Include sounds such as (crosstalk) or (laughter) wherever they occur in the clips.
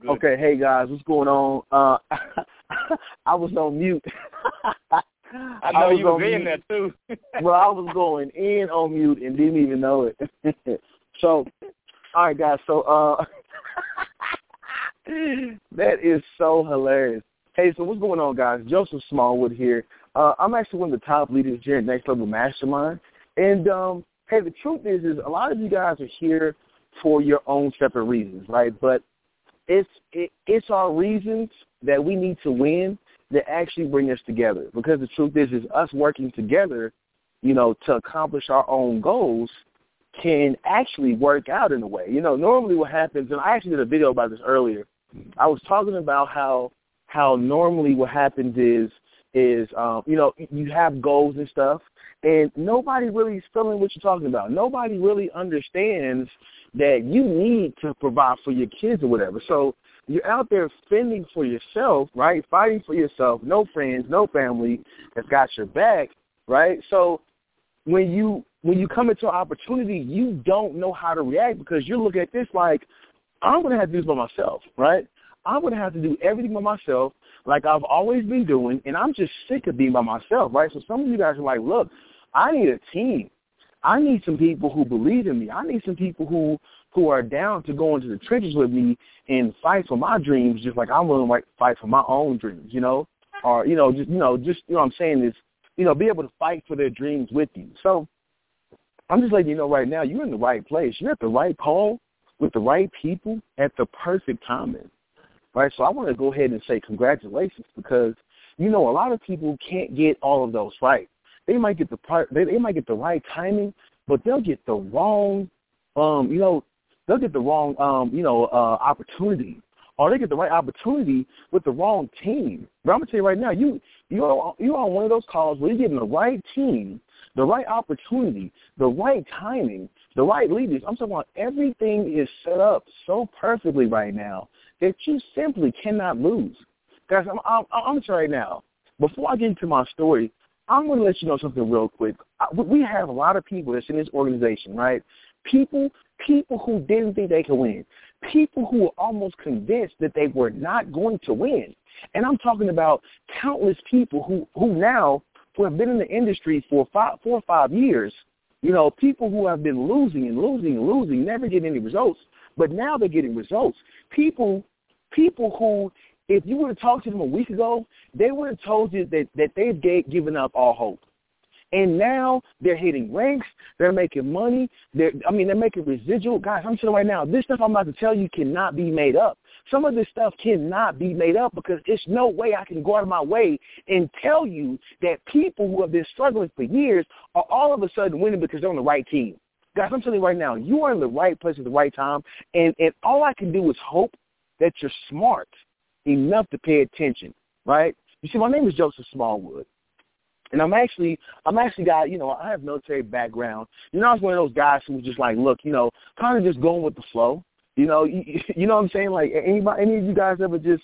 good. Okay, hey guys, what's going on? Uh, (laughs) I was on mute. (laughs) I know was you were mute. there too. (laughs) well, I was going in on mute and didn't even know it. so, all right, guys. So, uh, that is so hilarious. Hey, so what's going on, guys? Joseph Smallwood here. Uh, I'm actually one of the top leaders here at Next Level Mastermind. And um, hey, the truth is, is a lot of you guys are here for your own separate reasons, right? But it's it, it's our reasons that we need to win that actually bring us together. Because the truth is, is us working together, you know, to accomplish our own goals can actually work out in a way. You know, normally what happens, and I actually did a video about this earlier. I was talking about how how normally what happens is is um, you know you have goals and stuff, and nobody really is feeling what you're talking about. Nobody really understands that you need to provide for your kids or whatever. So you're out there fending for yourself, right? Fighting for yourself. No friends, no family that's got your back, right? So when you when you come into an opportunity, you don't know how to react because you're looking at this like, I'm going to have to do this by myself, right? I'm going to have to do everything by myself like I've always been doing, and I'm just sick of being by myself, right? So some of you guys are like, look, I need a team. I need some people who believe in me. I need some people who who are down to go into the trenches with me and fight for my dreams, just like I'm willing to fight for my own dreams, you know, or you know, just you know, just you know, what I'm saying is, you know, be able to fight for their dreams with you. So I'm just letting you know right now, you're in the right place. You're at the right call with the right people at the perfect timing, right? So I want to go ahead and say congratulations because you know a lot of people can't get all of those right. They might get the part, they, they might get the right timing, but they'll get the wrong, um, you know, they'll get the wrong, um, you know, uh, opportunity, or they get the right opportunity with the wrong team. But I'm gonna tell you right now, you you are you are on one of those calls where you're getting the right team, the right opportunity, the right timing, the right leaders. I'm talking about everything is set up so perfectly right now that you simply cannot lose. Guys, I'm I'm, gonna right now. Before I get into my story, I'm going to let you know something real quick. We have a lot of people that's in this organization, right? People, people who didn't think they could win. People who were almost convinced that they were not going to win. And I'm talking about countless people who, who now, who have been in the industry for five, four or five years, you know, people who have been losing and losing and losing, never getting any results, but now they're getting results. People, people who if you would have talked to them a week ago, they would have told you that, that they've given up all hope. And now they're hitting ranks. They're making money. They're, I mean, they're making residual. Guys, I'm telling you right now, this stuff I'm about to tell you cannot be made up. Some of this stuff cannot be made up because there's no way I can go out of my way and tell you that people who have been struggling for years are all of a sudden winning because they're on the right team. Guys, I'm telling you right now, you are in the right place at the right time, and, and all I can do is hope that you're smart enough to pay attention, right? You see, my name is Joseph Smallwood. And I'm actually, I'm actually got, you know, I have military background. You know, I was one of those guys who was just like, look, you know, kind of just going with the flow. You know, you, you know what I'm saying? Like, anybody, any of you guys ever just,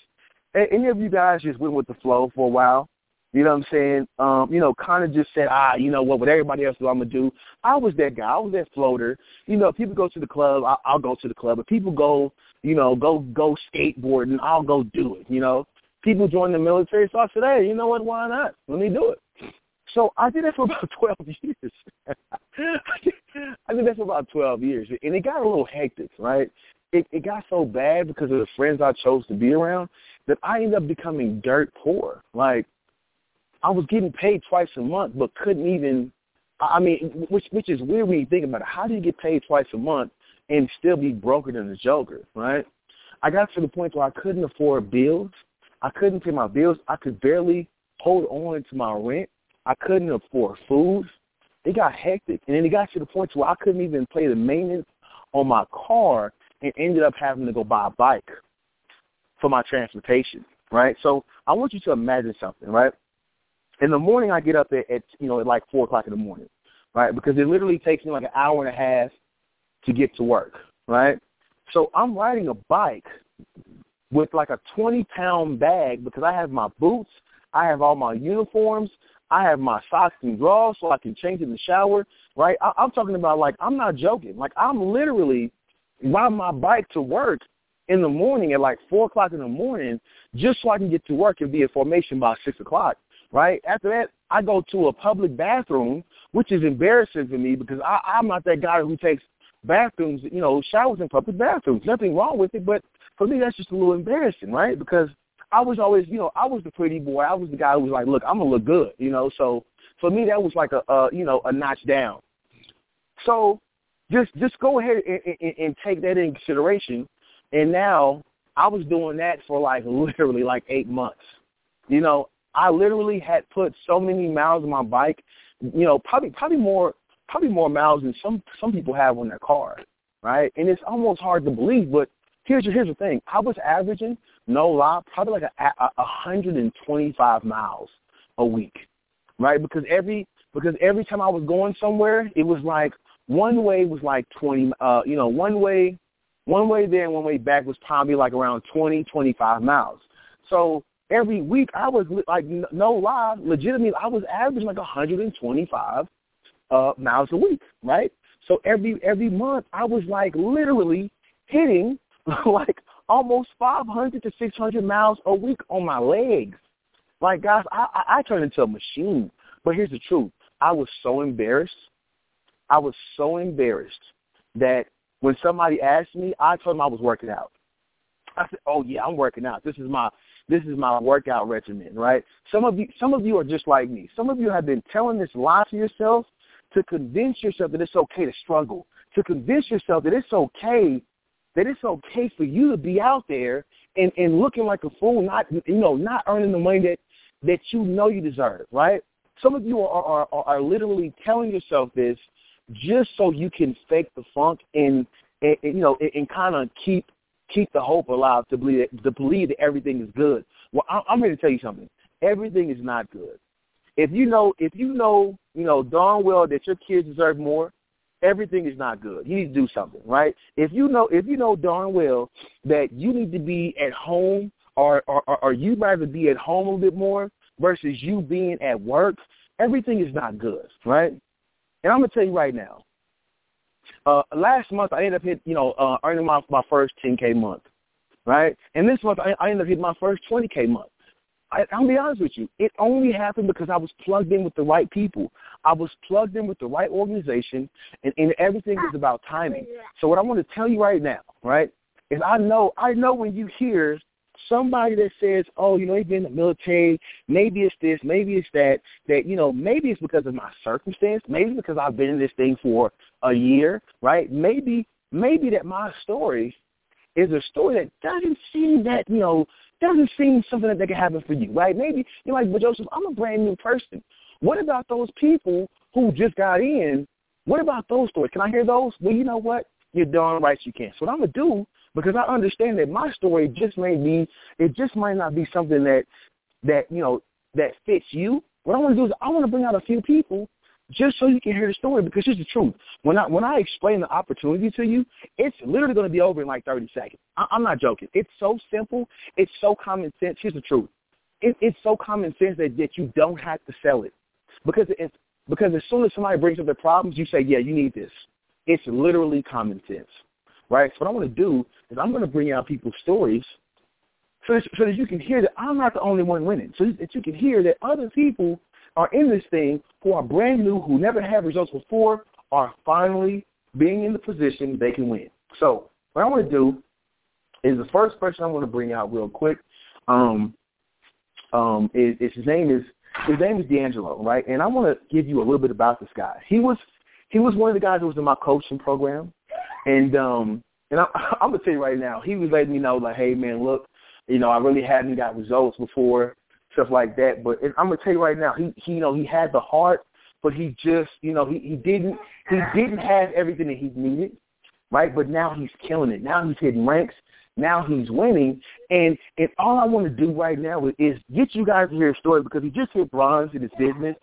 any of you guys just went with the flow for a while? You know what I'm saying? Um, you know, kind of just said, ah, you know what, what everybody else do, I'm gonna do. I was that guy. I was that floater. You know, if people go to the club, I, I'll go to the club. If people go, you know, go go skateboarding, I'll go do it. You know, people join the military, so I said, hey, you know what? Why not? Let me do it. So I did that for (laughs) about 12 years. (laughs) I did that for about 12 years, and it got a little hectic, right? It, it got so bad because of the friends I chose to be around that I ended up becoming dirt poor. Like I was getting paid twice a month, but couldn't even. I mean, which which is weird when you think about it. How do you get paid twice a month and still be broker than a joker, right? I got to the point where I couldn't afford bills. I couldn't pay my bills. I could barely hold on to my rent. I couldn't afford food. It got hectic, and then it got to the point where I couldn't even pay the maintenance on my car, and ended up having to go buy a bike for my transportation. Right. So I want you to imagine something, right? In the morning I get up at, at you know at like four o'clock in the morning, right? Because it literally takes me like an hour and a half to get to work, right? So I'm riding a bike with like a 20 pound bag because I have my boots, I have all my uniforms, I have my socks and drawers so I can change in the shower, right? I, I'm talking about like I'm not joking, like I'm literally riding my bike to work in the morning at like four o'clock in the morning just so I can get to work and be in formation by six o'clock. Right after that, I go to a public bathroom, which is embarrassing for me because I, I'm not that guy who takes bathrooms, you know, showers in public bathrooms. Nothing wrong with it, but for me that's just a little embarrassing, right? Because I was always, you know, I was the pretty boy. I was the guy who was like, look, I'm gonna look good, you know. So for me, that was like a, a you know, a notch down. So just just go ahead and, and, and take that in consideration. And now I was doing that for like (laughs) literally like eight months. You know, I literally had put so many miles on my bike. You know, probably probably more probably more miles than some some people have on their car, right? And it's almost hard to believe, but here's here's the thing: I was averaging, no lie, probably like a, a, a 125 miles a week, right? Because every because every time I was going somewhere, it was like one way was like 20, uh, you know, one way, one way there and one way back was probably like around 20, 25 miles. So every week I was like, no lie, legitimately, I was averaging like 125 uh, miles a week, right? So every every month I was like literally hitting (laughs) like almost 500 to 600 miles a week on my legs. Like guys, I, I I turned into a machine. But here's the truth: I was so embarrassed. I was so embarrassed that when somebody asked me, I told them I was working out. I said, "Oh yeah, I'm working out. This is my this is my workout regimen, right?" Some of you some of you are just like me. Some of you have been telling this lie to yourself to convince yourself that it's okay to struggle, to convince yourself that it's okay that it's okay for you to be out there and, and looking like a fool, not you know, not earning the money that that you know you deserve, right? Some of you are are, are literally telling yourself this just so you can fake the funk and, and, and you know and, and kind of keep keep the hope alive to believe that, to believe that everything is good. Well, I'm here to tell you something. Everything is not good. If you know if you know you know darn well that your kids deserve more, everything is not good. You need to do something, right? If you know if you know darn well that you need to be at home or or, or you'd rather be at home a little bit more versus you being at work, everything is not good, right? And I'm gonna tell you right now. Uh, last month I ended up hit, you know, uh, earning my my first 10k month, right? And this month I, I ended up hitting my first 20k month. I, I'll be honest with you. It only happened because I was plugged in with the right people. I was plugged in with the right organization, and, and everything is about timing. So what I want to tell you right now, right, is I know I know when you hear somebody that says, oh, you know, he's been in the military, maybe it's this, maybe it's that, that, you know, maybe it's because of my circumstance, maybe because I've been in this thing for a year, right? Maybe, maybe that my story is a story that doesn't seem that, you know, doesn't seem something that, that can happen for you, right? Maybe you're like, but Joseph, I'm a brand new person. What about those people who just got in? What about those stories? Can I hear those? Well, you know what? You're darn right you can. So what I'm gonna do because I understand that my story just may be, it just might not be something that, that you know, that fits you. What I want to do is I want to bring out a few people just so you can hear the story because it's the truth. When I when I explain the opportunity to you, it's literally going to be over in like 30 seconds. I, I'm not joking. It's so simple. It's so common sense. Here's the truth. It, it's so common sense that, that you don't have to sell it because it's because as soon as somebody brings up their problems, you say, yeah, you need this. It's literally common sense right? So what I want to do is I'm going to bring out people's stories so that, so that you can hear that I'm not the only one winning, so that you can hear that other people are in this thing who are brand new, who never had results before, are finally being in the position they can win. So what I want to do is the first person I want to bring out real quick. Um, um, is, is his name is his name is D'Angelo, right? And I want to give you a little bit about this guy. He was he was one of the guys who was in my coaching program. And um and I, (laughs) I'm gonna tell you right now, he was letting me know like, hey man, look, you know, I really hadn't got results before, stuff like that. But I'm gonna tell you right now, he, he you know he had the heart, but he just you know he he didn't he didn't have everything that he needed, right? But now he's killing it. Now he's hitting ranks. Now he's winning, and and all I want to do right now is get you guys to hear his story because he just hit bronze in his business.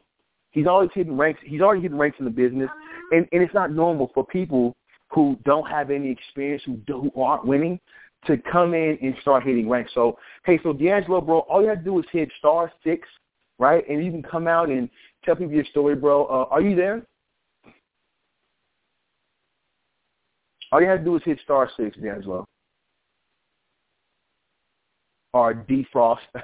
He's always hitting ranks. He's already hitting ranks in the business, and and it's not normal for people who don't have any experience, who, do, who aren't winning, to come in and start hitting ranks. So, hey, so D'Angelo, bro, all you have to do is hit star six, right? And you can come out and tell people your story, bro. Uh, are you there? All you have to do is hit star six, D'Angelo. Or defrost. (laughs)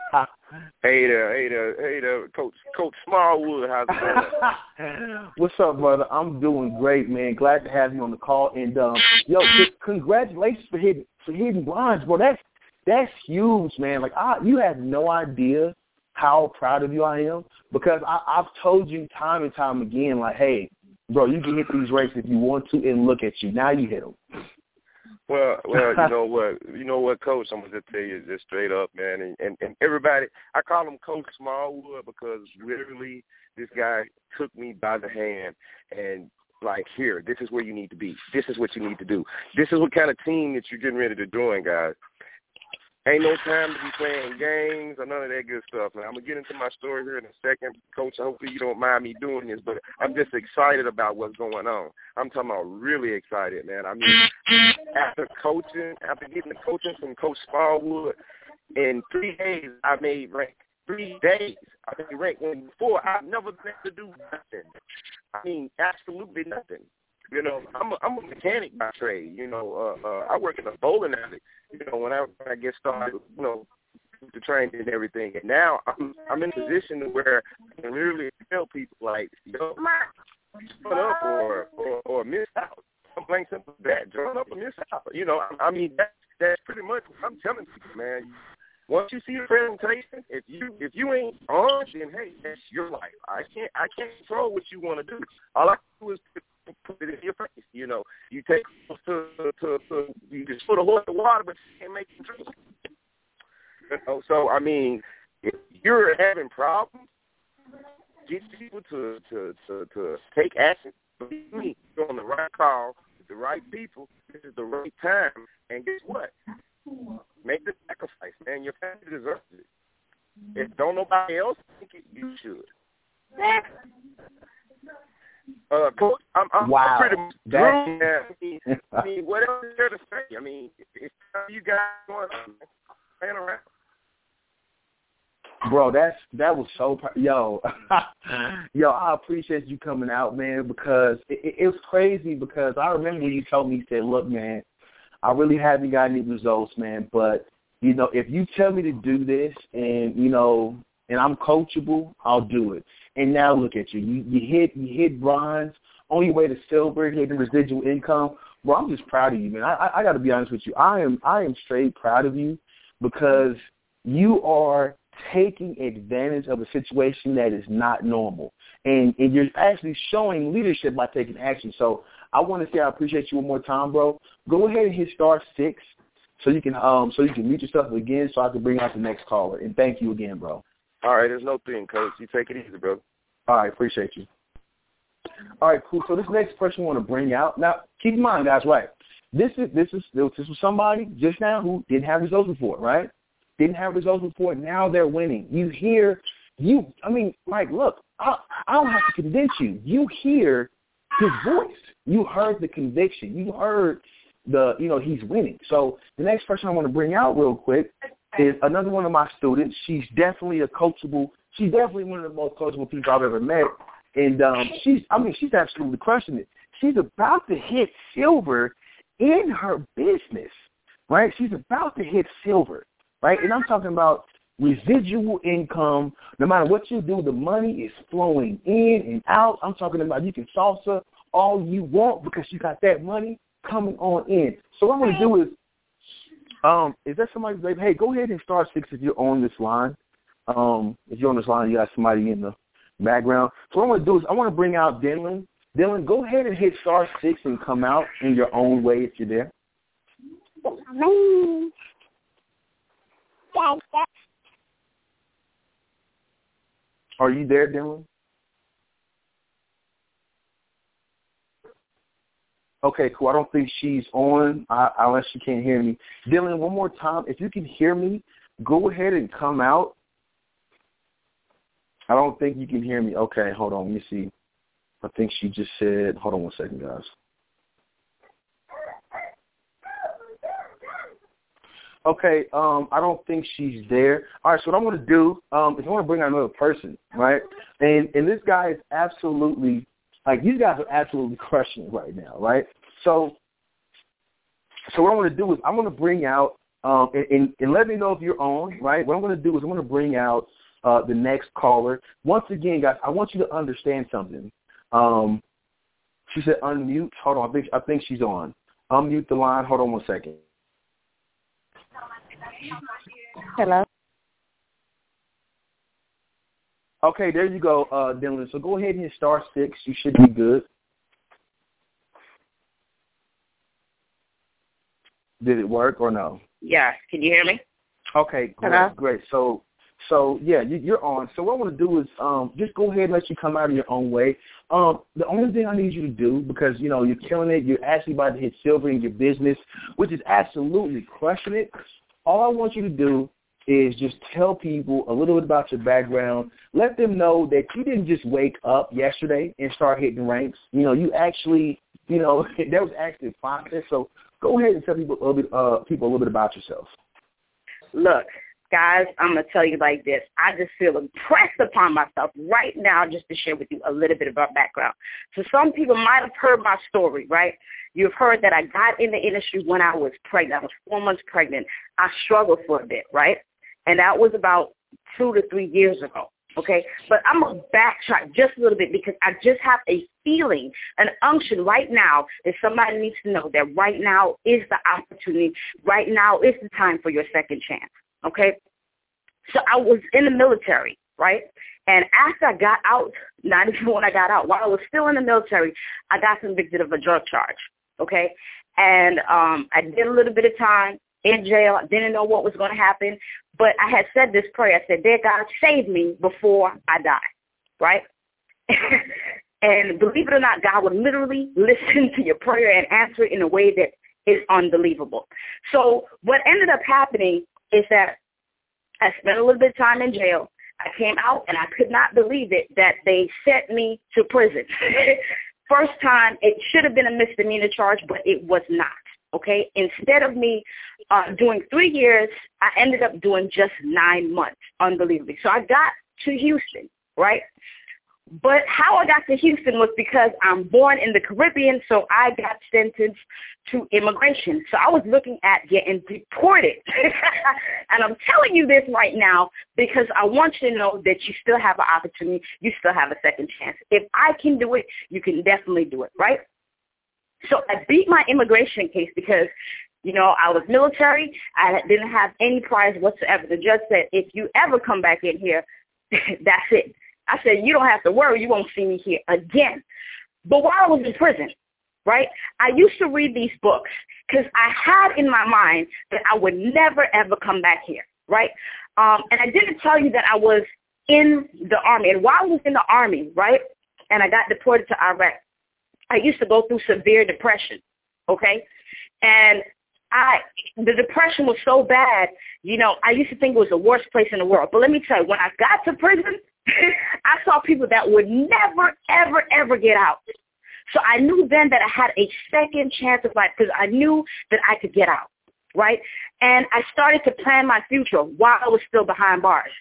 hey there, hey there, hey there, Coach Coach Smallwood. How's it going? (laughs) What's up, brother? I'm doing great, man. Glad to have you on the call. And um, yo, congratulations for hitting for hitting bronze, bro. That's that's huge, man. Like I, you have no idea how proud of you I am because I, I've told you time and time again, like, hey, bro, you can hit these races if you want to, and look at you. Now you hit them. Well, (laughs) well, you know what, you know what, Coach. I'm gonna tell you just straight up, man, and, and and everybody. I call him Coach Smallwood because literally, this guy took me by the hand and like, here, this is where you need to be. This is what you need to do. This is what kind of team that you're getting ready to join, guys. Ain't no time to be playing games or none of that good stuff. Now, I'm to get into my story here in a second. Coach, hopefully you don't mind me doing this, but I'm just excited about what's going on. I'm talking about really excited, man. I mean, after coaching, after getting the coaching from Coach Smallwood, in three days, I made rank. Three days, I made rank. When before, I've never been able to do nothing. I mean, absolutely nothing. You know, I'm a, I'm a mechanic by trade. You know, uh, uh, I work in a bowling alley. You know, when I when I get started, you know, the training and everything. And now I'm I'm in a position where I can literally tell people like, yo, join up or or, or miss out. I'm playing simple as that. Join up or miss out. You know, I, I mean that that's pretty much what I'm telling people, man. Once you see the presentation, if you if you ain't on, then hey, that's your life. I can't I can't control what you want to do. All I do is put it in your face. You know, you take to to, to you just put a horse in water, but you can't make him drink. You know, so I mean, if you're having problems, get people to to to to take action. Believe me, you're on the right call the right people. This is the right time, and guess what? Make the sacrifice, man. Your family deserves it. If don't nobody else think it, you should. Uh, coach, I'm, I'm wow. pretty much through. (laughs) I mean, I mean, what else is there to say? I mean, it's you guys going on, playing around. Bro, that's that was so yo, (laughs) yo. I appreciate you coming out, man, because it, it, it was crazy. Because I remember when you told me, you said, "Look, man, I really haven't got any results, man, but you know, if you tell me to do this, and you know, and I'm coachable, I'll do it." And now look at you. You you hit you hit bronze, on your way to silver, hitting residual income. Well, I'm just proud of you, man. I I, I got to be honest with you. I am I am straight proud of you because you are taking advantage of a situation that is not normal, and and you're actually showing leadership by taking action. So I want to say I appreciate you one more time, bro. Go ahead and hit star six so you can um so you can mute yourself again so I can bring out the next caller. And thank you again, bro. All right, there's no thing, coach. You take it easy, bro. All right, appreciate you. All right, cool. So this next person I want to bring out. Now, keep in mind, guys, right? This is this is this was somebody just now who didn't have results before, right? Didn't have results before. Now they're winning. You hear you. I mean, Mike, look, I, I don't have to convince you. You hear his voice. You heard the conviction. You heard the you know he's winning. So the next person I want to bring out real quick is another one of my students. She's definitely a coachable. She's definitely one of the most coachable people I've ever met, and um, she's I mean she's absolutely crushing it. She's about to hit silver in her business, right? She's about to hit silver, right? And I'm talking about residual income. No matter what you do, the money is flowing in and out. I'm talking about you can salsa all you want because you got that money coming on in. So what I'm going to do is um, is that somebody like, hey, go ahead and start six if you're on this line. Um, if you're on this line, you got somebody in the background. So what I want to do is I want to bring out Dylan. Dylan, go ahead and hit star six and come out in your own way if you're there. Are you there, Dylan? Okay, cool. I don't think she's on uh, unless she can't hear me. Dylan, one more time. If you can hear me, go ahead and come out. I don't think you can hear me. Okay, hold on. Let me see. I think she just said, hold on one second, guys. Okay, um, I don't think she's there. All right, so what I'm going to do um, is I want to bring out another person, right? And and this guy is absolutely like these guys are absolutely crushing it right now, right? So, so what I want to do is I want to bring out Um, and, and, and let me know if you're on, right? What I'm going to do is I'm going to bring out uh, the next caller. Once again, guys, I want you to understand something. Um, she said unmute. Hold on. I think, I think she's on. Unmute the line. Hold on one second. Hello. Okay, there you go, uh, Dylan. So go ahead and hit star six. You should be good. Did it work or no? Yes. Can you hear me? Okay, great, Hello? great. So, so yeah, you, you're on. So what I want to do is um, just go ahead and let you come out of your own way. Um, the only thing I need you to do, because you know you're killing it, you're actually about to hit silver in your business, which is absolutely crushing it. All I want you to do is just tell people a little bit about your background. Let them know that you didn't just wake up yesterday and start hitting ranks. You know, you actually, you know, (laughs) that was actually a process. So go ahead and tell people a little bit, uh, people a little bit about yourself. Look, guys, I'm gonna tell you like this. I just feel impressed upon myself right now just to share with you a little bit about background. So some people might have heard my story, right? You've heard that I got in the industry when I was pregnant. I was four months pregnant. I struggled for a bit, right? And that was about two to three years ago. Okay, but I'm gonna backtrack just a little bit because I just have a feeling, an unction right now that somebody needs to know that right now is the opportunity. Right now is the time for your second chance. Okay, so I was in the military, right? And after I got out, not (laughs) even when I got out, while I was still in the military, I got convicted of a drug charge. Okay, and um, I did a little bit of time in jail. I didn't know what was going to happen, but I had said this prayer. I said, "Dear God, save me before I die." Right? (laughs) and believe it or not, God would literally (laughs) listen to your prayer and answer it in a way that is unbelievable. So what ended up happening is that I spent a little bit of time in jail. I came out and I could not believe it that they sent me to prison. (laughs) First time, it should have been a misdemeanor charge, but it was not. Okay, instead of me uh, doing three years, I ended up doing just nine months, unbelievably. So I got to Houston, right? But how I got to Houston was because I'm born in the Caribbean, so I got sentenced to immigration. So I was looking at getting deported. (laughs) and I'm telling you this right now because I want you to know that you still have an opportunity. You still have a second chance. If I can do it, you can definitely do it, right? So I beat my immigration case because, you know, I was military. I didn't have any priors whatsoever. The judge said, if you ever come back in here, (laughs) that's it. I said, you don't have to worry. You won't see me here again. But while I was in prison, right, I used to read these books because I had in my mind that I would never, ever come back here, right? Um, and I didn't tell you that I was in the army. And while I was in the army, right, and I got deported to Iraq, I used to go through severe depression, okay? And I the depression was so bad, you know, I used to think it was the worst place in the world. But let me tell you, when I got to prison, (laughs) I saw people that would never, ever, ever get out. So I knew then that I had a second chance of life because I knew that I could get out, right? And I started to plan my future while I was still behind bars.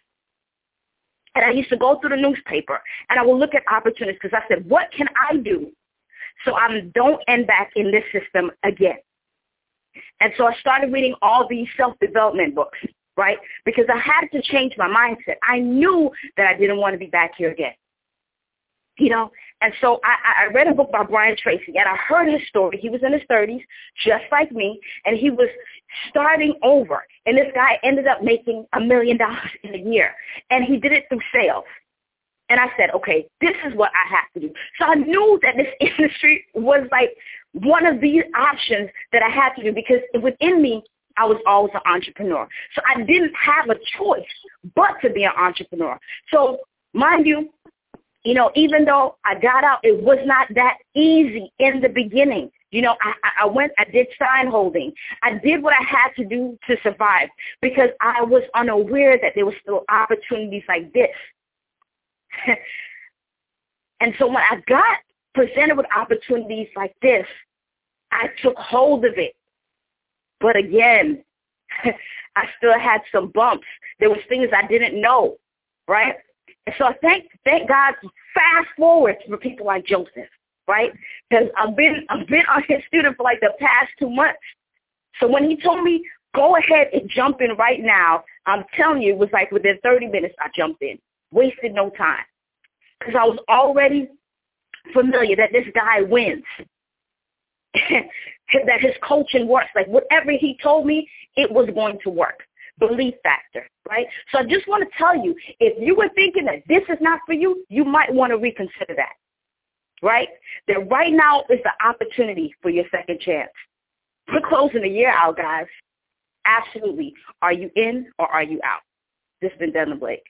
And I used to go through the newspaper and I would look at opportunities because I said, what can I do so I don't end back in this system again? And so I started reading all these self-development books right? Because I had to change my mindset. I knew that I didn't want to be back here again. You know, and so I, I read a book by Brian Tracy, and I heard his story. He was in his 30s, just like me, and he was starting over. And this guy ended up making a million dollars in a year, and he did it through sales. And I said, okay, this is what I have to do. So I knew that this (laughs) industry was like one of these options that I had to do because within me I was always an entrepreneur. So I didn't have a choice but to be an entrepreneur. So mind you, you know, even though I got out, it was not that easy in the beginning. You know, I, I went, I did sign holding. I did what I had to do to survive because I was unaware that there were still opportunities like this. (laughs) and so when I got presented with opportunities like this, I took hold of it. But again, (laughs) I still had some bumps. There was things I didn't know, right? And so I thank thank God. Fast forward for people like Joseph, right? Because I've been I've been on (laughs) his student for like the past two months. So when he told me Go ahead and jump in right now. I'm telling you, it was like within 30 minutes I jumped in. Wasted no time. Because I was already familiar that this guy wins. (laughs) that his coaching works. Like whatever he told me, it was going to work. Belief factor, right? So I just want to tell you, if you were thinking that this is not for you, you might want to reconsider that, right? That right now is the opportunity for your second chance. We're closing the year out, guys. Absolutely. Are you in or are you out? This has been Blake.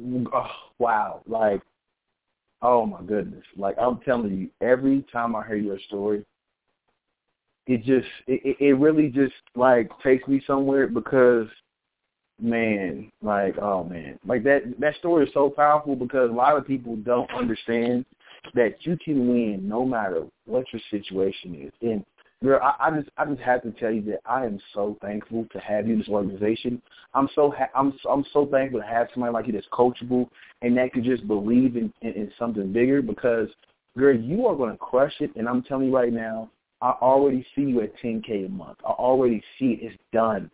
Oh, wow. Like, oh my goodness. Like I'm telling you, every time I hear your story, it just it, it really just like takes me somewhere because man, like oh man, like that that story is so powerful because a lot of people don't understand that you can win no matter what your situation is. And girl, I, I just I just have to tell you that I am so thankful to have you in this organization. I'm so ha- I'm I'm so thankful to have somebody like you that's coachable and that can just believe in, in, in something bigger because girl, you are going to crush it. And I'm telling you right now, I already see you at 10K a month. I already see it. It's done.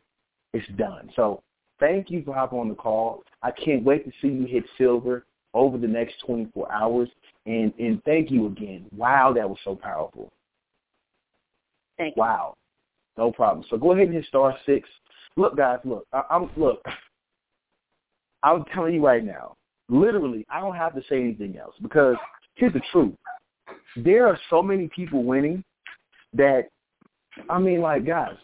It's done. So thank you for hopping on the call. I can't wait to see you hit silver over the next 24 hours. And and thank you again. Wow, that was so powerful. Thank you. Wow. No problem. So go ahead and hit star six. Look, guys, look. I, I'm look. (laughs) I'm telling you right now. Literally, I don't have to say anything else because here's the truth. There are so many people winning that I mean, like guys,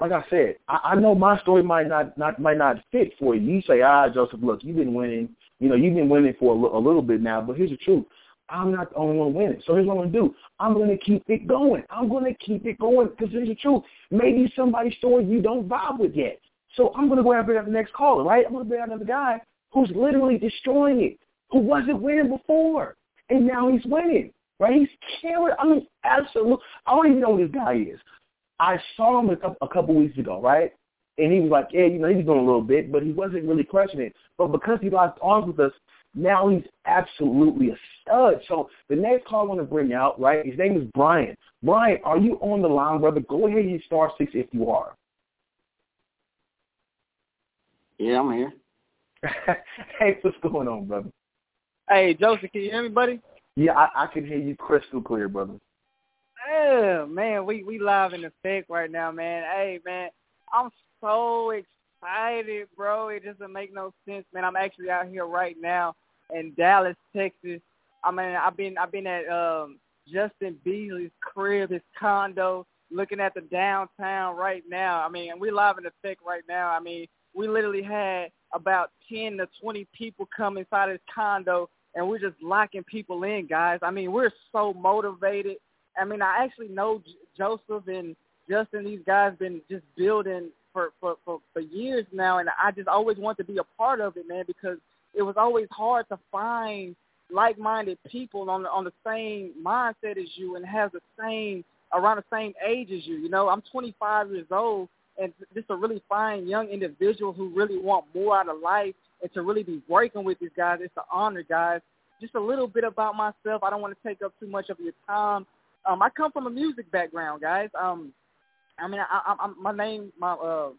like I said, I, I know my story might not not might not fit for you. You say, ah, Joseph, look, you've been winning. You know, you've been winning for a, a little bit now, but here's the truth. I'm not the only one winning. So here's what I'm going to do. I'm going to keep it going. I'm going to keep it going because here's the truth. Maybe somebody's story you don't vibe with yet. So I'm going to go after the next caller, right? I'm going to bring out another guy who's literally destroying it, who wasn't winning before, and now he's winning right? He's carrying. I mean, absolutely. I don't even know who this guy is. I saw him a couple, a couple weeks ago, right? And he was like, yeah, you know, he's doing a little bit, but he wasn't really crushing it. But because he lost arms with us, now he's absolutely a stud. So the next call I want to bring out, right, his name is Brian. Brian, are you on the line, brother? Go ahead and star six if you are. Yeah, I'm here. (laughs) hey, what's going on, brother? Hey, Joseph, can you hear me, buddy? Yeah, I, I can hear you crystal clear, brother. Oh man, we we live in effect right now, man. Hey man, I'm so excited, bro. It doesn't make no sense, man. I'm actually out here right now in Dallas, Texas. I mean, I've been I've been at um Justin Beasley's crib, his condo, looking at the downtown right now. I mean, we live in effect right now. I mean, we literally had about ten to twenty people come inside his condo and we're just locking people in, guys. I mean, we're so motivated. I mean, I actually know J- Joseph and Justin. These guys been just building for, for for for years now, and I just always want to be a part of it, man, because it was always hard to find like-minded people on the, on the same mindset as you and have the same around the same age as you. You know, I'm 25 years old, and just a really fine young individual who really want more out of life and to really be working with these guys. It's an honor, guys. Just a little bit about myself. I don't want to take up too much of your time. Um, I come from a music background, guys. Um, I mean, I, I, I, my name, my uh,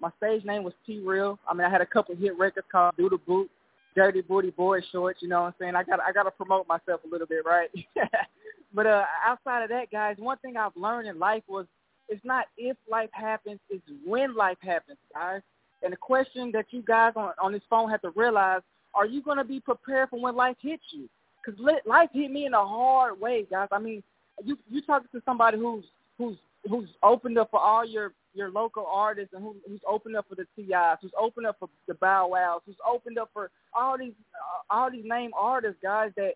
my stage name was T-Real. I mean, I had a couple hit records called Do the Boot, Dirty Booty Boy Shorts. You know what I'm saying? I got I got to promote myself a little bit, right? (laughs) but uh, outside of that, guys, one thing I've learned in life was it's not if life happens, it's when life happens, guys. And the question that you guys on, on this phone have to realize, are you going to be prepared for when life hits you? Because life hit me in a hard way, guys. I mean, you you talking to somebody who's who's who's opened up for all your your local artists and who, who's opened up for the T.I.s, who's opened up for the Bow Wows, who's opened up for all these uh, all these name artists, guys that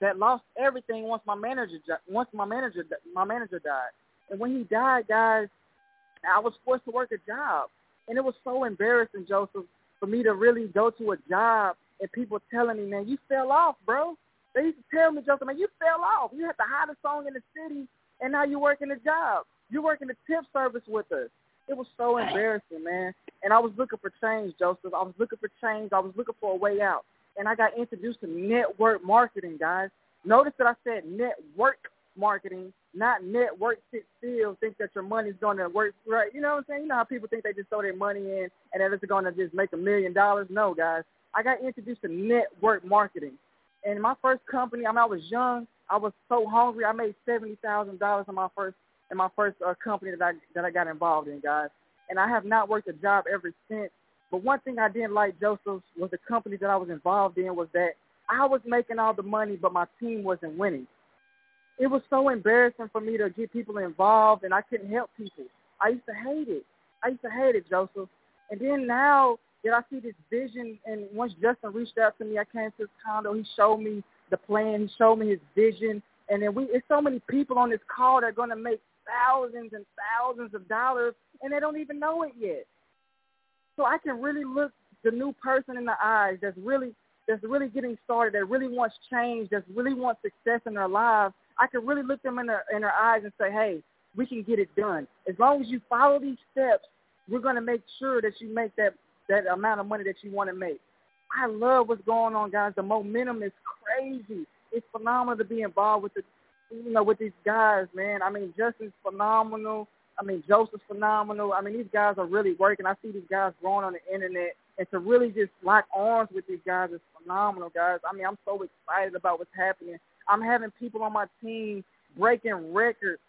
that lost everything once my manager once my manager my manager died. And when he died, guys, I was forced to work a job. And it was so embarrassing, Joseph, for me to really go to a job and people telling me, man, you fell off, bro. They used to tell me, Joseph, man, you fell off. You had the hottest song in the city, and now you're working a job. You're working the tip service with us. It was so embarrassing, man. And I was looking for change, Joseph. I was looking for change. I was looking for a way out. And I got introduced to network marketing, guys. Notice that I said network marketing, not network sit still, think that your money's going to work right. You know what I'm saying? You know how people think they just throw their money in and that it's going to just make a million dollars? No, guys. I got introduced to network marketing. And my first company, I mean, I was young. I was so hungry. I made seventy thousand dollars in my first in my first uh, company that I that I got involved in, guys. And I have not worked a job ever since. But one thing I didn't like, Joseph, was the company that I was involved in was that I was making all the money, but my team wasn't winning. It was so embarrassing for me to get people involved, and I couldn't help people. I used to hate it. I used to hate it, Joseph. And then now that I see this vision, and once Justin reached out to me, I came to his condo. He showed me the plan. He showed me his vision. And then we, it's so many people on this call that are going to make thousands and thousands of dollars, and they don't even know it yet. So I can really look the new person in the eyes that's really that's really getting started, that really wants change, that really wants success in their lives. I can really look them in their in their eyes and say, hey, we can get it done. As long as you follow these steps, we're to make sure that you make that that amount of money that you want to make. I love what's going on, guys. The momentum is crazy. It's phenomenal to be involved with the, you know, with these guys, man. I mean, Justin's phenomenal. I mean, Joseph's phenomenal. I mean, these guys are really working. I see these guys growing on the internet, and to really just lock arms with these guys is phenomenal, guys. I mean, I'm so excited about what's happening. I'm having people on my team breaking records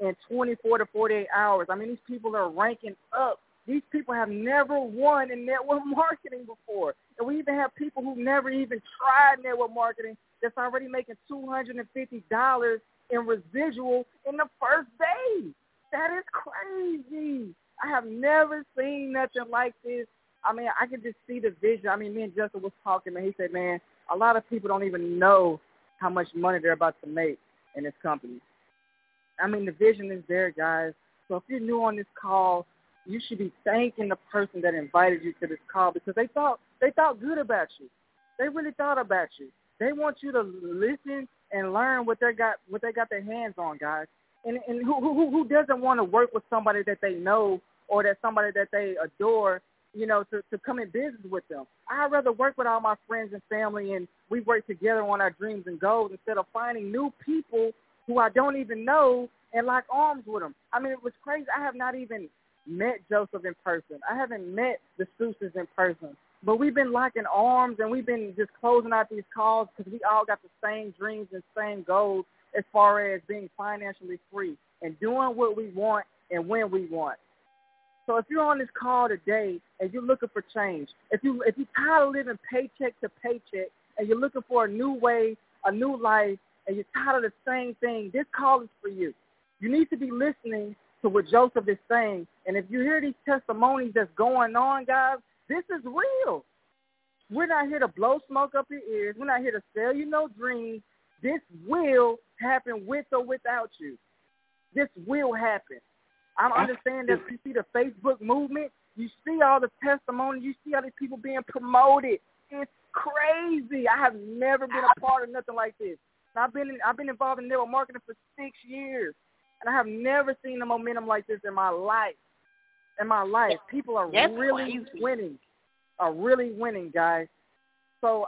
in 24 to 48 hours. I mean, these people are ranking up. These people have never won in network (laughs) marketing before. And we even have people who never even tried network marketing that's already making $250 in residual in the first day. That is crazy. I have never seen nothing like this. I mean, I can just see the vision. I mean, me and Justin was talking, and he said, man, a lot of people don't even know how much money they're about to make in this company. I mean, the vision is there, guys. So if you're new on this call, you should be thanking the person that invited you to this call because they thought they thought good about you. They really thought about you. They want you to listen and learn what they got what they got their hands on, guys and and who who who doesn't want to work with somebody that they know or that somebody that they adore, you know, to to come in business with them. I'd rather work with all my friends and family and we work together on our dreams and goals instead of finding new people who I don't even know and lock arms with them. I mean, it was crazy. I have not even met Joseph in person. I haven't met the Seuss's in person. But we've been locking arms and we've been just closing out these calls because we all got the same dreams and same goals as far as being financially free and doing what we want and when we want. So if you're on this call today and you're looking for change, if you if you're tired of living paycheck to paycheck and you're looking for a new way, a new life, and you're tired of the same thing, this call is for you. You need to be listening to what Joseph is saying. And if you hear these testimonies that's going on, guys, this is real. We're not here to blow smoke up your ears. We're not here to sell you no dreams. This will happen with or without you. This will happen. I understand that you see the Facebook movement. You see all the testimony. You see all these people being promoted. It's crazy. I have never been a part of nothing like this. I've been in, I've been involved in network marketing for six years, and I have never seen a momentum like this in my life. In my life, people are That's really crazy. winning, are really winning, guys. So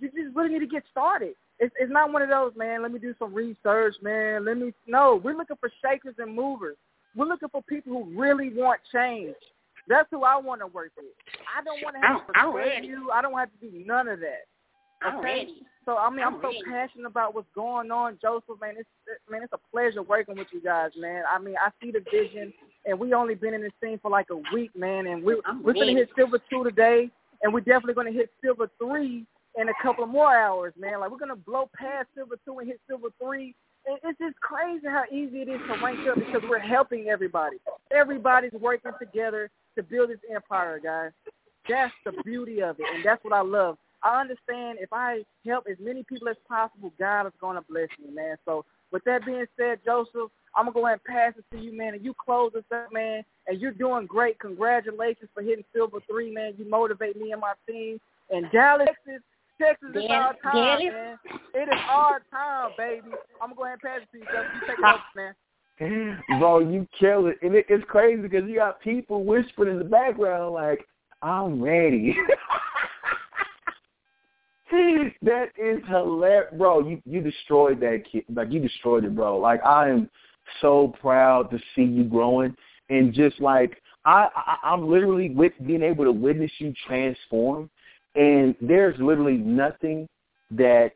you just really need to get started. It's, it's not one of those, man. Let me do some research, man. Let me no. We're looking for shakers and movers. We're looking for people who really want change. That's who I want to work with. I don't want to have to persuade you. I don't have to do none of that. I'm Okay? ready. So I mean, I'm, I'm so ready. passionate about what's going on, Joseph. Man, it's man, it's a pleasure working with you guys, man. I mean, I see the vision, and we only been in this scene for like a week, man, and we I'm we're gonna hit silver two today, and we're definitely gonna hit silver three in a couple of more hours, man. Like we're gonna blow past silver two and hit silver three. And it's just crazy how easy it is to rank up because we're helping everybody. Everybody's working together to build this empire, guys. That's the beauty of it, and that's what I love. I understand if I help as many people as possible, God is going to bless me, man. So with that being said, Joseph, I'm going to go ahead and pass it to you, man, and you close this up, man, and you're doing great. Congratulations for hitting Silver 3, man. You motivate me and my team. And Dallas, Texas, Texas is Dan- our time, Dallas? man. It is our time, baby. I'm going to go ahead and pass it to you, Joseph. You take it over, man. (laughs) Bro, you kill it. And it, it's crazy because you got people whispering in the background like, I'm ready. (laughs) that is hilarious. Bro, you, you destroyed that kid. Like, you destroyed it, bro. Like, I am so proud to see you growing and just like I, I I'm literally with being able to witness you transform and there's literally nothing that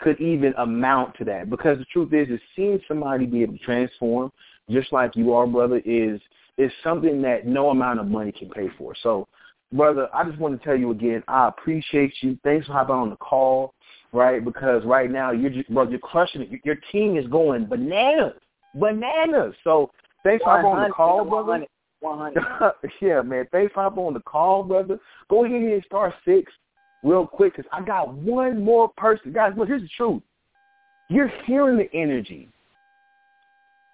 could even amount to that because the truth is is seeing somebody be able to transform just like you are brother is is something that no amount of money can pay for so brother i just want to tell you again i appreciate you thanks for hopping on the call right because right now you're just brother you're crushing it your team is going bananas bananas so thanks for hopping on the call brother 100. (laughs) yeah, man. Thanks for hopping on the call, brother. Go ahead and star six real quick because I got one more person. Guys, look, here's the truth. You're hearing the energy.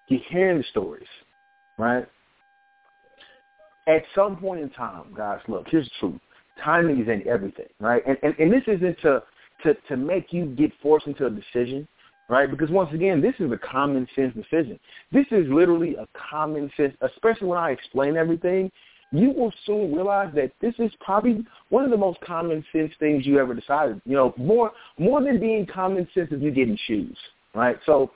You're hearing the stories, right? At some point in time, guys, look, here's the truth. Timing is in everything, right? And, and, and this isn't to, to, to make you get forced into a decision, right? Because once again, this is a common sense decision. This is literally a common sense, especially when I explain everything you will soon realize that this is probably one of the most common sense things you ever decided. You know, more more than being common sense is you getting shoes, right? So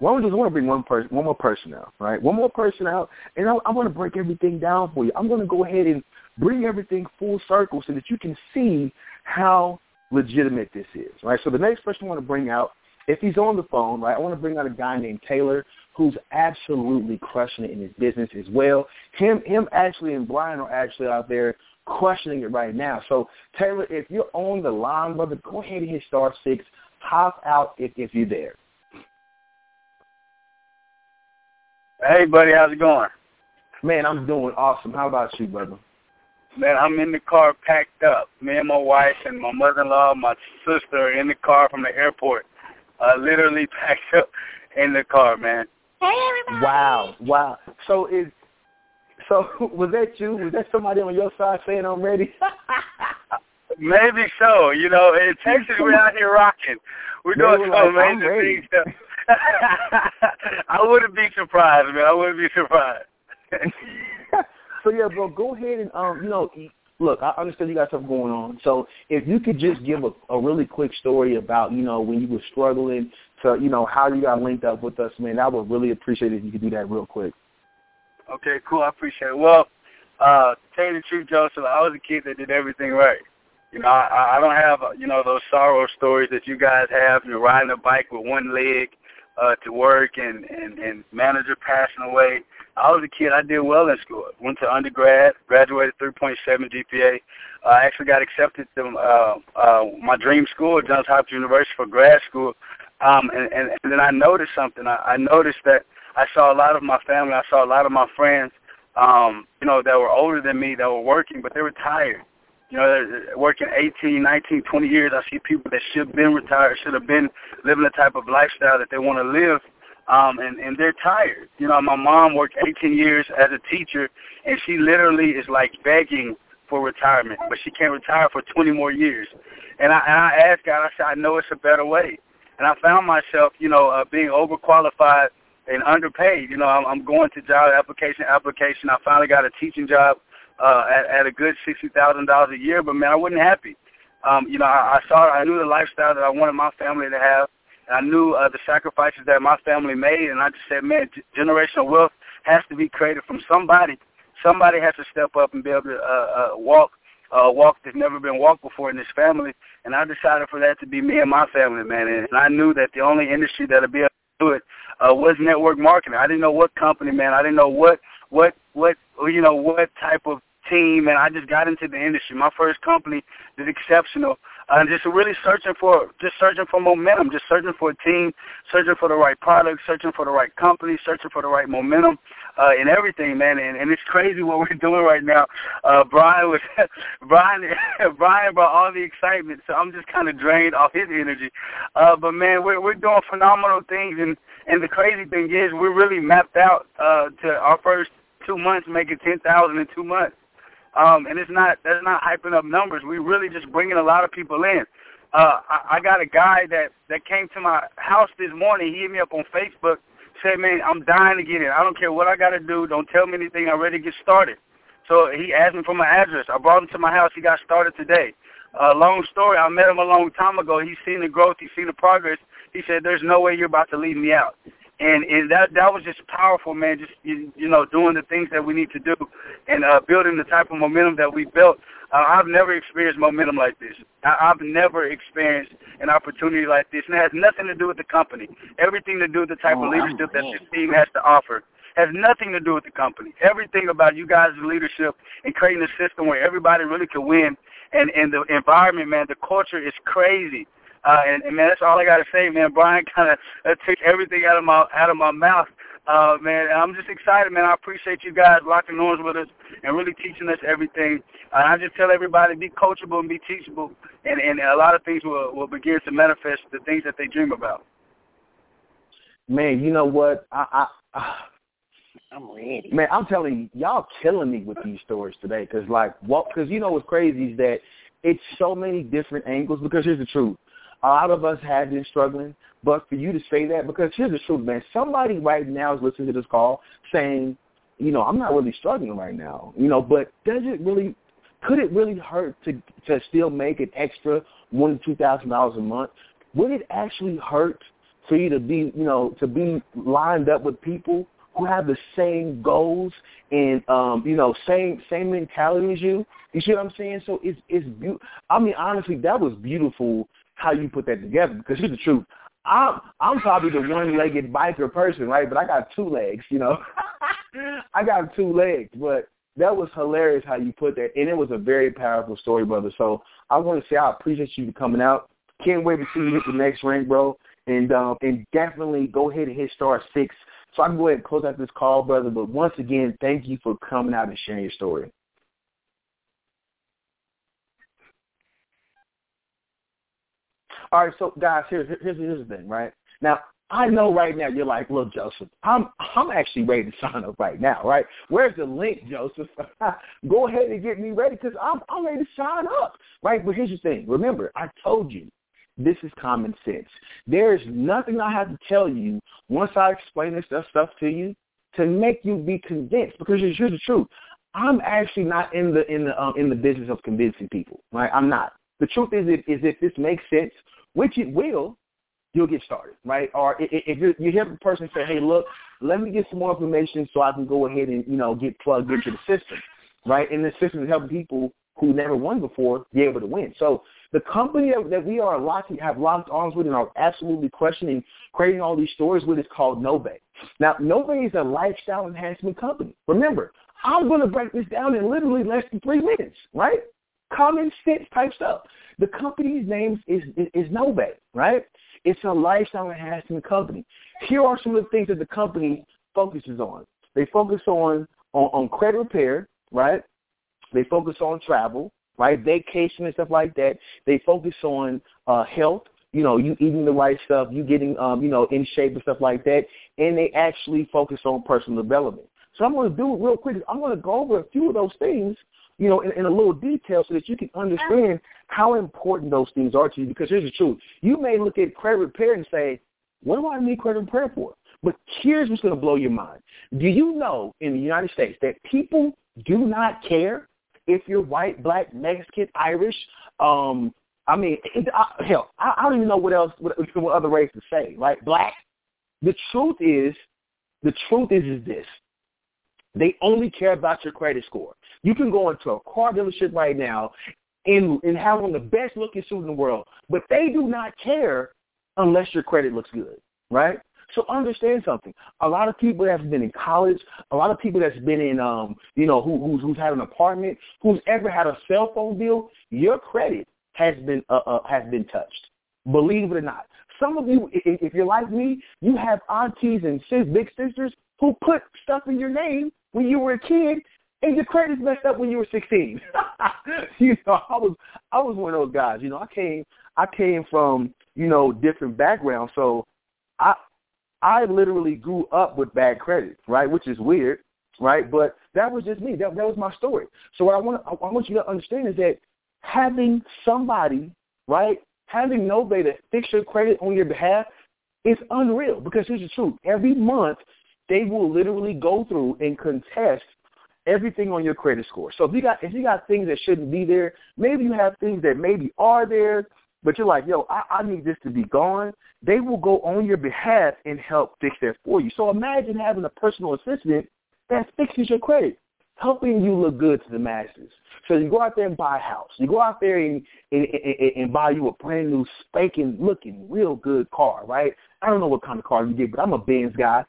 don't I want to bring one person, one more person out, right? One more person out, and I, I want to break everything down for you. I'm going to go ahead and bring everything full circle so that you can see how legitimate this is, right? So the next person I want to bring out, if he's on the phone, right, I want to bring out a guy named Taylor who's absolutely crushing it in his business as well. Him, him actually and Brian are actually out there questioning it right now. So Taylor, if you're on the line, brother, go ahead and hit star six. Hop out if, if you're there. Hey, buddy, how's it going? Man, I'm doing awesome. How about you, brother? Man, I'm in the car packed up. Me and my wife and my mother-in-law, my sister are in the car from the airport. Uh, literally (laughs) packed up in the car, man. Hey, everybody. Wow, wow. So is so (laughs) was that you? Was that somebody on your side saying I'm ready? (laughs) Maybe so. You know, in Texas, we're out here rocking. We're doing some like, amazing things. (laughs) I wouldn't be surprised, man. I wouldn't be surprised. (laughs) so yeah, bro, go ahead and um, you know, look, I understand you got stuff going on. So if you could just give a, a really quick story about, you know, when you were struggling to, you know, how you got linked up with us, man, I would really appreciate it if you could do that real quick. Okay, cool. I appreciate it. Well, uh, to tell you the truth, Joseph, I was a kid that did everything right. You know, I, I don't have, you know, those sorrow stories that you guys have, you know, riding a bike with one leg uh, to work and, and, and manager passing away. I was a kid. I did well in school. Went to undergrad, graduated 3.7 GPA. Uh, I actually got accepted to uh, uh, my dream school, Johns Hopkins University, for grad school. Um, and, and, and then I noticed something. I, I noticed that I saw a lot of my family. I saw a lot of my friends, um, you know, that were older than me that were working, but they were tired. You know, working 18, 19, 20 years. I see people that should have been retired, should have been living the type of lifestyle that they want to live, um, and, and they're tired. You know, my mom worked 18 years as a teacher, and she literally is like begging for retirement, but she can't retire for 20 more years. And I, and I asked God, I said, I know it's a better way. And I found myself, you know, uh, being overqualified and underpaid. You know, I'm, I'm going to job application application. I finally got a teaching job uh, at, at a good sixty thousand dollars a year, but man, I wasn't happy. Um, you know, I, I saw, I knew the lifestyle that I wanted my family to have. And I knew uh, the sacrifices that my family made, and I just said, man, g- generational wealth has to be created from somebody. Somebody has to step up and be able to uh, uh, walk uh, walk that's never been walked before in this family. And I decided for that to be me and my family, man. And I knew that the only industry that'll be able to do it uh, was network marketing. I didn't know what company, man. I didn't know what what what you know what type of team, and I just got into the industry. My first company did exceptional. Uh, just really searching for just searching for momentum, just searching for a team, searching for the right product, searching for the right company, searching for the right momentum, uh, and everything, man. And, and it's crazy what we're (laughs) doing right now. Uh, Brian was (laughs) Brian (laughs) Brian brought all the excitement, so I'm just kind of drained off his energy. Uh, but man, we're we're doing phenomenal things, and and the crazy thing is we're really mapped out uh, to our first two months making ten thousand in two months. Um, and it's not that's not hyping up numbers. We're really just bringing a lot of people in. Uh, I, I got a guy that that came to my house this morning. He hit me up on Facebook. Said, "Man, I'm dying to get in. I don't care what I got to do. Don't tell me anything. I'm ready to get started." So he asked me for my address. I brought him to my house. He got started today. Uh, long story. I met him a long time ago. He's seen the growth. He's seen the progress. He said, "There's no way you're about to leave me out." And and that that was just powerful, man. Just you, you know, doing the things that we need to do, and uh, building the type of momentum that we built. Uh, I've never experienced momentum like this. I, I've never experienced an opportunity like this, and it has nothing to do with the company. Everything to do with the type oh, of leadership that this team has to offer has nothing to do with the company. Everything about you guys' leadership and creating a system where everybody really can win, and and the environment, man, the culture is crazy. Uh, and, and man, that's all I gotta say, man. Brian kind of uh, took everything out of my out of my mouth, uh, man. And I'm just excited, man. I appreciate you guys locking arms with us and really teaching us everything. Uh, I just tell everybody be coachable and be teachable, and and a lot of things will will begin to manifest the things that they dream about. Man, you know what? I, I, I I'm ready. Man, I'm telling you, y'all killing me with these stories today. Cause like, what? Cause you know what's crazy is that it's so many different angles. Because here's the truth: a lot of us have been struggling, but for you to say that, because here's the truth, man. Somebody right now is listening to this call saying, you know, I'm not really struggling right now, you know, but does it really? Could it really hurt to to still make an extra one to two thousand dollars a month? Would it actually hurt for you to be, you know, to be lined up with people who have the same goals and um, you know, same same mentality as you. You see what I'm saying? So it's it's beautiful. I mean, honestly, that was beautiful how you put that together. Because here's the truth. I'm I'm probably the one-legged biker person, right? But I got two legs, you know. (laughs) I got two legs, but that was hilarious how you put that, and it was a very powerful story, brother. So I want to say I appreciate you coming out. Can't wait to see you hit the next rank, bro. And um, and definitely go ahead and hit star six. So I can go ahead and close out this call, brother. But once again, thank you for coming out and sharing your story. All right, so guys, here's here's here's the thing, right? Now I know right now you're like, look, Joseph, I'm I'm actually ready to sign up right now, right? Where's the link, Joseph? (laughs) Go ahead and get me ready because I'm I'm ready to sign up, right? But here's the thing. Remember, I told you this is common sense. There's nothing I have to tell you once I explain this stuff to you to make you be convinced. Because here's the truth. I'm actually not in the in the um, in the business of convincing people, right? I'm not. The truth is, if, is if this makes sense, which it will, you'll get started, right? Or if you you hear the person say, "Hey, look, let me get some more information so I can go ahead and you know get plugged into the system," right? And the system is helping people who never won before be able to win. So the company that, we are locking, have locked arms with and are absolutely questioning, creating all these stories with is called Nove. Now, Nove is a lifestyle enhancement company. Remember, I'm going to break this down in literally less than three minutes, right? Common sense type stuff. The company's name is, is, is Nove, right? It's a lifestyle enhancement company. Here are some of the things that the company focuses on. They focus on, on, on credit repair, right? They focus on travel, right? Vacation and stuff like that. They focus on uh, health, you know, you eating the right stuff, you getting, um, you know, in shape and stuff like that. And they actually focus on personal development. So I'm going to do it real quick. I'm going to go over a few of those things you know, in, in a little detail so that you can understand how important those things are to you. Because here's the truth. You may look at credit repair and say, what do I need credit repair for? But here's what's going to blow your mind. Do you know in the United States that people do not care if you're white, black, Mexican, Irish, um, I mean, it, I, hell, I, I don't even know what else, what, what other race to say, right? Black. The truth is, the truth is, is this. They only care about your credit score. You can go into a car dealership right now and, and have on the best looking suit in the world, but they do not care unless your credit looks good, right? So understand something. A lot of people that have been in college, a lot of people that's been in, um, you know, who, who's, who's had an apartment, who's ever had a cell phone bill, your credit has been uh, uh, has been touched. Believe it or not. Some of you, if you're like me, you have aunties and sis, big sisters who put stuff in your name when you were a kid and your credit's messed up when you were 16. (laughs) you know, I was I was one of those guys. You know, I came I came from you know different backgrounds, so I I literally grew up with bad credit, right? Which is weird, right? But that was just me. That that was my story. So what I want I want you to understand is that having somebody, right, having nobody to fix your credit on your behalf is unreal. Because here's the truth: every month they will literally go through and contest everything on your credit score. So if you got if you got things that shouldn't be there, maybe you have things that maybe are there, but you're like, yo, I, I need this to be gone. They will go on your behalf and help fix that for you. So imagine having a personal assistant that fixes your credit, helping you look good to the masses. So you go out there and buy a house. You go out there and and, and, and buy you a brand new, spanking, looking, real good car, right? I don't know what kind of car you get, but I'm a Benz guy.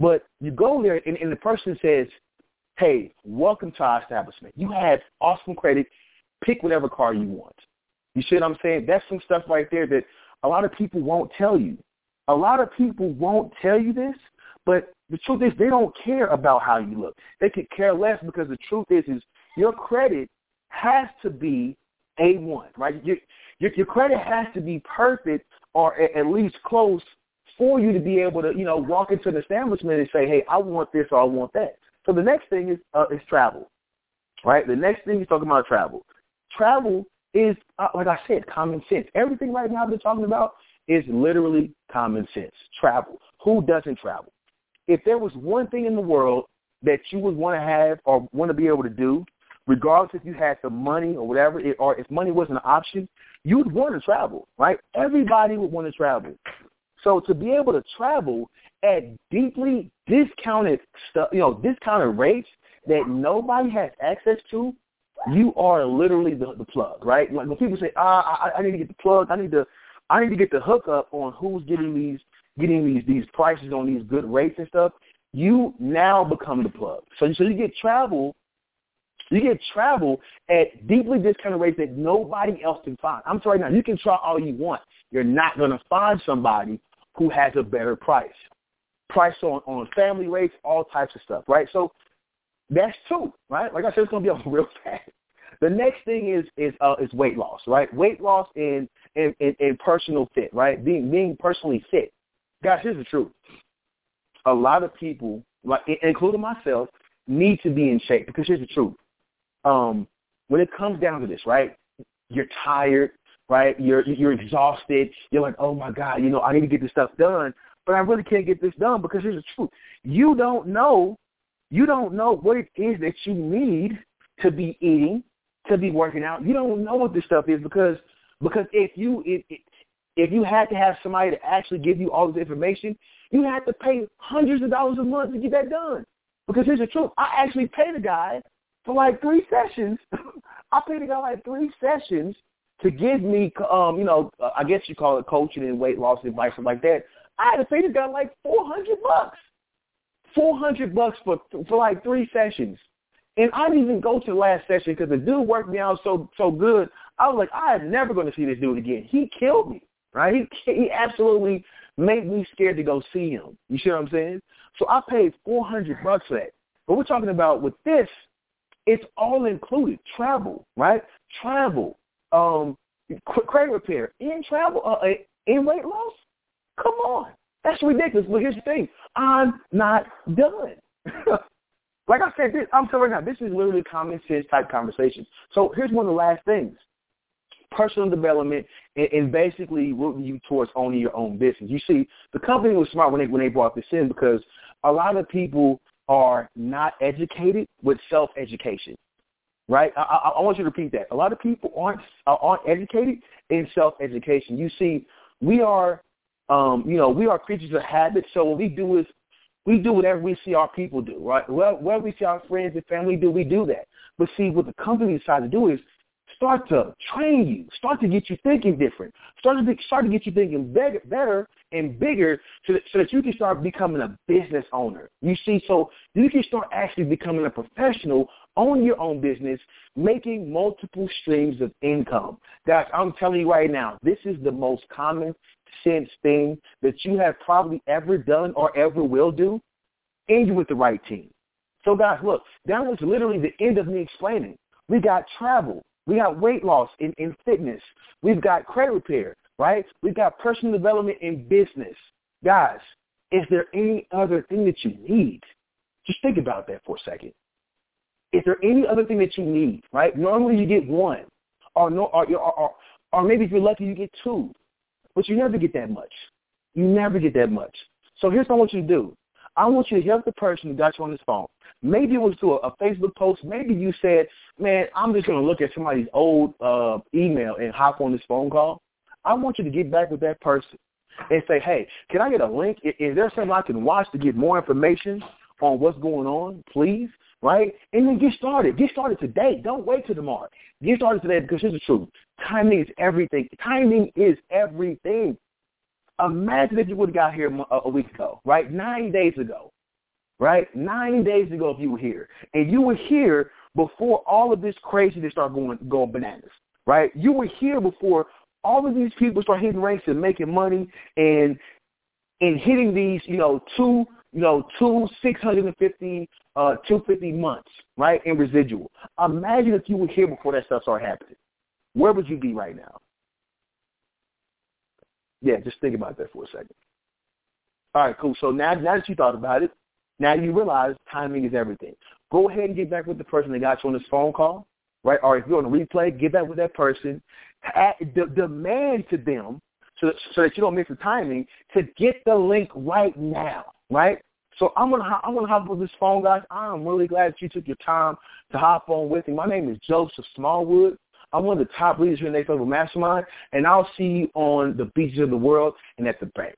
But you go there and, and the person says, hey, welcome to our establishment. You have awesome credit. Pick whatever car you want. You see what I'm saying? That's some stuff right there that a lot of people won't tell you. A lot of people won't tell you this, but the truth is they don't care about how you look. They could care less because the truth is is your credit has to be A1, right? Your, your, your credit has to be perfect or at least close for you to be able to, you know, walk into an establishment and say, hey, I want this or I want that. So the next thing is uh, is travel, right? The next thing is talking about travel. Travel is, uh, like I said, common sense. Everything right now been talking about is literally common sense. Travel. Who doesn't travel? If there was one thing in the world that you would want to have or want to be able to do, regardless if you had the money or whatever, it, or if money wasn't an option, you would want to travel, right? Everybody would want to travel. So to be able to travel at deeply discounted stuff, you know, discounted rates that nobody has access to, you are literally the, the plug, right? Like when people say, ah, I, I need to get the plug, I need to, I need to get the hookup on who's getting these, getting these these prices on these good rates and stuff. You now become the plug. So so you get travel, you get travel at deeply discounted rates that nobody else can find. I'm sorry now, you can try all you want. You're not going to find somebody who has a better price. Price on, on family rates, all types of stuff, right? So that's two, right? Like I said, it's to be on (laughs) real fast. The next thing is is uh, is weight loss, right? Weight loss and and, and, and personal fit, right? Being being personally fit. Guys, here's the truth. A lot of people, like including myself, need to be in shape because here's the truth. Um, when it comes down to this, right? You're tired, right? You're you're exhausted. You're like, oh my God, you know, I need to get this stuff done, but I really can't get this done because here's the truth. You don't know you don't know what it is that you need to be eating, to be working out. You don't know what this stuff is because because if you if, if you had to have somebody to actually give you all this information, you had to pay hundreds of dollars a month to get that done. Because here's the truth. I actually paid a guy for like three sessions. (laughs) I paid a guy like three sessions to give me, um, you know, I guess you call it coaching and weight loss advice, something like that. I had to pay this guy like four hundred bucks four hundred bucks for for like three sessions. And I didn't even go to the last session because the dude worked me out so so good. I was like, I am never going to see this dude again. He killed me, right? He he absolutely made me scared to go see him. You see what I'm saying? So I paid four hundred bucks for that. But we're talking about with this, it's all included. Travel, right? Travel, um, credit repair, in travel, uh, in weight loss. Come on, that's ridiculous. But here's the thing. I'm not done. (laughs) like I said, this, I'm telling you now, this is literally common sense type conversation. So here's one of the last things. Personal development and, and basically rooting you towards owning your own business. You see, the company was smart when they when they brought this in because a lot of people are not educated with self education. Right? I, I, I want you to repeat that. A lot of people aren't aren't educated in self education. You see, we are um, you know, we are creatures of habit, so what we do is we do whatever we see our people do, right? Well, whatever we see our friends and family do, we do that. But see, what the company decided to do is start to train you, start to get you thinking different, start to start to get you thinking better, better and bigger, so that, so that you can start becoming a business owner. You see, so you can start actually becoming a professional, own your own business, making multiple streams of income. Guys, I'm telling you right now, this is the most common sense thing that you have probably ever done or ever will do, and you're with the right team. So guys, look, that was literally the end of me explaining. We got travel. We got weight loss in, in fitness. We've got credit repair, right? We've got personal development in business. Guys, is there any other thing that you need? Just think about that for a second. Is there any other thing that you need, right? Normally you get one, or, no, or, or, or, or maybe if you're lucky you get two. But you never get that much. You never get that much. So here's what I want you to do. I want you to help the person who got you on this phone. Maybe it was through a, a Facebook post. Maybe you said, man, I'm just going to look at somebody's old uh, email and hop on this phone call. I want you to get back with that person and say, hey, can I get a link? Is there something I can watch to get more information on what's going on, please? Right? And then get started. Get started today. Don't wait till tomorrow. Get started today because here's the truth. Timing is everything. Timing is everything. Imagine if you would have got here uh, a week ago, right? Nine days ago, right? Nine days ago if you were here. And you were here before all of this craziness started going, going bananas, right? You were here before all of these people start hitting ranks and making money and and hitting these, you know, two, you know, two six hundred and fifty, uh, two fifty months, right, in residual. Imagine if you were here before that stuff started happening. Where would you be right now? Yeah, just think about that for a second. All right, cool. So now, now that you thought about it, now you realize timing is everything. Go ahead and get back with the person that got you on this phone call, right? Or if you're on a replay, get back with that person. demand to them so so that you don't miss the timing to get the link right now, right? So I'm gonna I'm gonna hop on this phone, guys. I'm really glad that you took your time to hop on with me. My name is Joseph Smallwood. I'm one of the top leaders here in Next Level Mastermind, and I'll see you on the beaches of the world and at the bank.